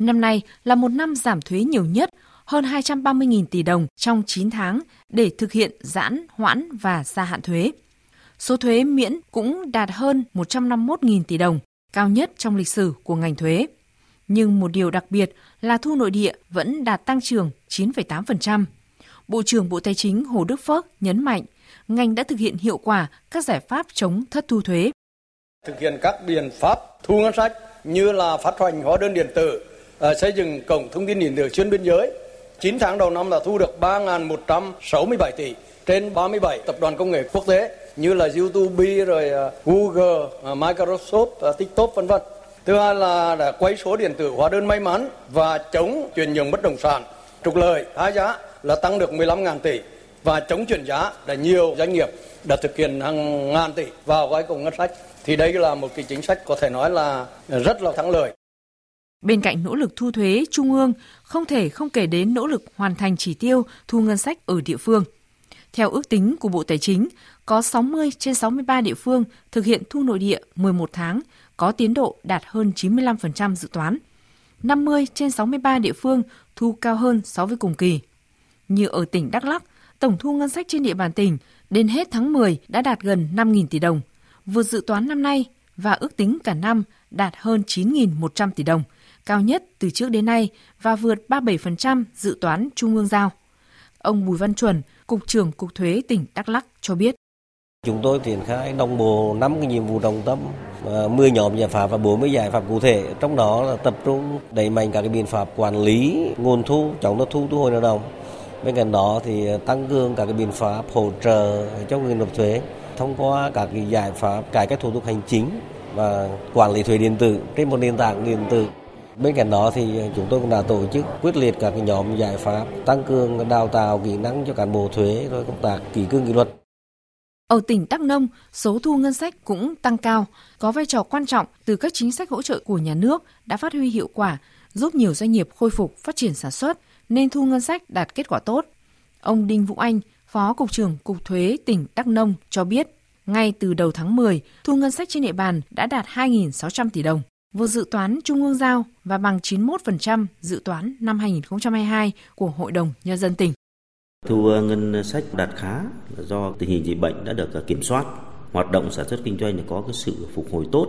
Năm nay là một năm giảm thuế nhiều nhất, hơn 230.000 tỷ đồng trong 9 tháng để thực hiện giãn, hoãn và gia hạn thuế. Số thuế miễn cũng đạt hơn 151.000 tỷ đồng, cao nhất trong lịch sử của ngành thuế. Nhưng một điều đặc biệt là thu nội địa vẫn đạt tăng trưởng 9,8%. Bộ trưởng Bộ Tài chính Hồ Đức Phước nhấn mạnh, ngành đã thực hiện hiệu quả các giải pháp chống thất thu thuế. Thực hiện các biện pháp thu ngân sách như là phát hành hóa đơn điện tử, Ờ, xây dựng cổng thông tin điện tử xuyên biên giới. 9 tháng đầu năm là thu được 3.167 tỷ trên 37 tập đoàn công nghệ quốc tế như là YouTube, rồi ờ, Google, ờ, Microsoft, TikTok vân vân. Thứ hai là đã quay số điện tử hóa đơn may mắn và chống chuyển nhượng bất động sản, trục lợi, hai giá là tăng được 15.000 tỷ và chống chuyển giá là nhiều doanh nghiệp đã thực hiện hàng ngàn tỷ vào gói cùng ngân sách thì đây là một cái chính sách có thể nói là rất là thắng lợi. Bên cạnh nỗ lực thu thuế trung ương, không thể không kể đến nỗ lực hoàn thành chỉ tiêu thu ngân sách ở địa phương. Theo ước tính của Bộ Tài chính, có 60 trên 63 địa phương thực hiện thu nội địa 11 tháng, có tiến độ đạt hơn 95% dự toán. 50 trên 63 địa phương thu cao hơn so với cùng kỳ. Như ở tỉnh Đắk Lắk, tổng thu ngân sách trên địa bàn tỉnh đến hết tháng 10 đã đạt gần 5.000 tỷ đồng, vượt dự toán năm nay và ước tính cả năm đạt hơn 9.100 tỷ đồng, cao nhất từ trước đến nay và vượt 37% dự toán Trung ương giao. Ông Bùi Văn Chuẩn, Cục trưởng Cục Thuế tỉnh Đắk Lắc cho biết. Chúng tôi triển khai đồng bộ 5 cái nhiệm vụ trọng tâm, à, 10 nhóm giải pháp và 40 giải pháp cụ thể. Trong đó là tập trung đẩy mạnh các cái biện pháp quản lý nguồn thu, chống thất thu thu hồi nợ động. Bên cạnh đó thì tăng cường các cái biện pháp hỗ trợ cho người nộp thuế thông qua các cái giải pháp cải cách thủ tục hành chính và quản lý thuế điện tử trên một nền tảng điện tử. Bên cạnh đó thì chúng tôi cũng đã tổ chức quyết liệt các nhóm giải pháp tăng cường đào tạo kỹ năng cho cán bộ thuế rồi công tác kỷ cương kỷ luật. Ở tỉnh Đắk Nông, số thu ngân sách cũng tăng cao, có vai trò quan trọng từ các chính sách hỗ trợ của nhà nước đã phát huy hiệu quả, giúp nhiều doanh nghiệp khôi phục phát triển sản xuất, nên thu ngân sách đạt kết quả tốt. Ông Đinh Vũ Anh, Phó Cục trưởng Cục Thuế tỉnh Đắk Nông cho biết, ngay từ đầu tháng 10, thu ngân sách trên địa bàn đã đạt 2.600 tỷ đồng, vượt dự toán Trung ương giao và bằng 91% dự toán năm 2022 của Hội đồng Nhân dân tỉnh. Thu ờ, ngân sách đạt khá do tình hình dịch bệnh đã được ờ, kiểm soát, hoạt động sản xuất kinh doanh có cái sự phục hồi tốt.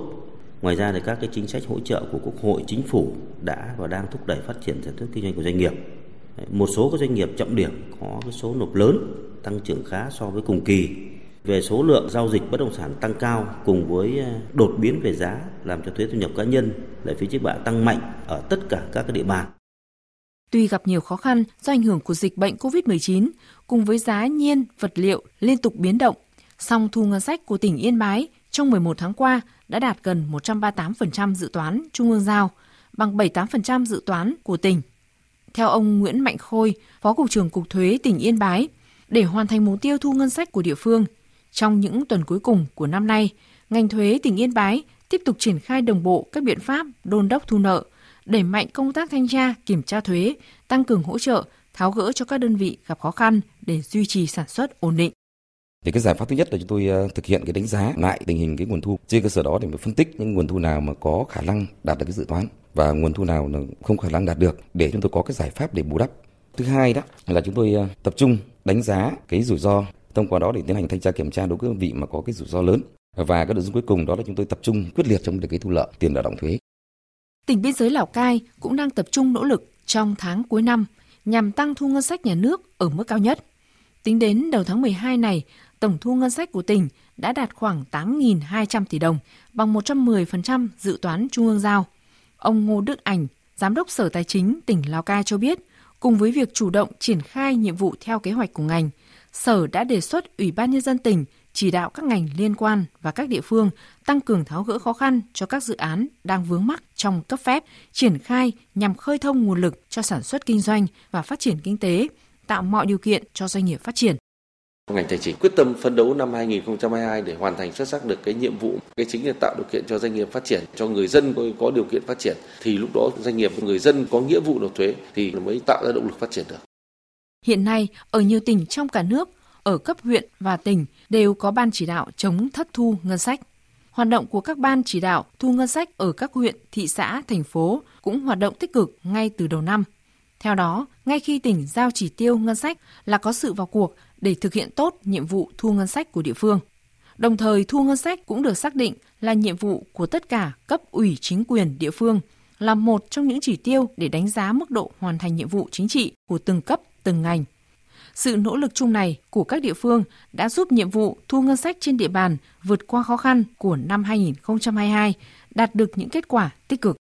Ngoài ra thì các cái chính sách hỗ trợ của Quốc hội, Chính phủ đã và đang thúc đẩy phát triển sản xuất kinh doanh của doanh nghiệp. Một số các doanh nghiệp trọng điểm có cái số nộp lớn, tăng trưởng khá so với cùng kỳ. Về số lượng giao dịch bất động sản tăng cao cùng với ờ, đột biến về giá làm cho thuế thu nhập cá nhân lệ phí trước bạ tăng mạnh ở tất cả các địa bàn. Tuy gặp nhiều khó khăn do ảnh hưởng của dịch bệnh COVID-19 cùng với giá nhiên, vật liệu liên tục biến động, song thu ngân sách của tỉnh Yên Bái trong 11 tháng qua đã đạt gần 138% dự toán Trung ương giao, bằng 78% dự toán của tỉnh. Theo ông Nguyễn Mạnh Khôi, Phó Cục trưởng Cục Thuế tỉnh Yên Bái, để hoàn thành mục tiêu thu ngân sách của địa phương, trong những tuần cuối cùng của năm nay, ngành thuế tỉnh Yên Bái tiếp tục triển khai đồng bộ các biện pháp đôn đốc thu nợ, đẩy mạnh công tác thanh tra, kiểm tra thuế, tăng cường hỗ trợ, tháo gỡ cho các đơn vị gặp khó khăn để duy trì sản xuất ổn định. Thì cái giải pháp thứ nhất là chúng tôi ờ, thực hiện cái đánh giá lại tình hình cái nguồn thu trên cơ sở đó để mà phân tích những nguồn thu nào mà có khả năng đạt được cái dự toán và nguồn thu nào là không khả năng đạt được để chúng tôi có cái giải pháp để bù đắp. Thứ hai đó là chúng tôi ờ, tập trung đánh giá cái rủi ro thông qua đó để tiến hành thanh tra kiểm tra đối với đơn vị mà có cái rủi ro lớn và cái nội dung cuối cùng đó là chúng tôi tập trung quyết liệt trong việc cái thu lợi tiền nợ động thuế Tỉnh biên giới Lào Cai cũng đang tập trung nỗ lực trong tháng cuối năm nhằm tăng thu ngân sách nhà nước ở mức cao nhất. Tính đến đầu tháng 12 này, tổng thu ngân sách của tỉnh đã đạt khoảng 8.200 tỷ đồng, bằng 110% dự toán trung ương giao. Ông Ngô Đức Ảnh, Giám đốc Sở Tài chính tỉnh Lào Cai cho biết, cùng với việc chủ động triển khai nhiệm vụ theo kế hoạch của ngành, Sở đã đề xuất Ủy ban Nhân dân tỉnh chỉ đạo các ngành liên quan và các địa phương tăng cường tháo gỡ khó khăn cho các dự án đang vướng mắc trong cấp phép, triển khai nhằm khơi thông nguồn lực cho sản xuất kinh doanh và phát triển kinh tế, tạo mọi điều kiện cho doanh nghiệp phát triển. Ngành tài chính quyết tâm phấn đấu năm 2022 để hoàn thành xuất sắc được cái nhiệm vụ, cái chính là tạo điều kiện cho doanh nghiệp phát triển, cho người dân có, có điều kiện phát triển thì lúc đó doanh nghiệp và người dân có nghĩa vụ nộp thuế thì mới tạo ra động lực phát triển được. Hiện nay, ở nhiều tỉnh trong cả nước, ở cấp huyện và tỉnh đều có ban chỉ đạo chống thất thu ngân sách. Hoạt động của các ban chỉ đạo thu ngân sách ở các huyện, thị xã, thành phố cũng hoạt động tích cực ngay từ đầu năm. Theo đó, ngay khi tỉnh giao chỉ tiêu ngân sách là có sự vào cuộc để thực hiện tốt nhiệm vụ thu ngân sách của địa phương. Đồng thời thu ngân sách cũng được xác định là nhiệm vụ của tất cả cấp ủy chính quyền địa phương, là một trong những chỉ tiêu để đánh giá mức độ hoàn thành nhiệm vụ chính trị của từng cấp, từng ngành. Sự nỗ lực chung này của các địa phương đã giúp nhiệm vụ thu ngân sách trên địa bàn vượt qua khó khăn của năm 2022, đạt được những kết quả tích cực.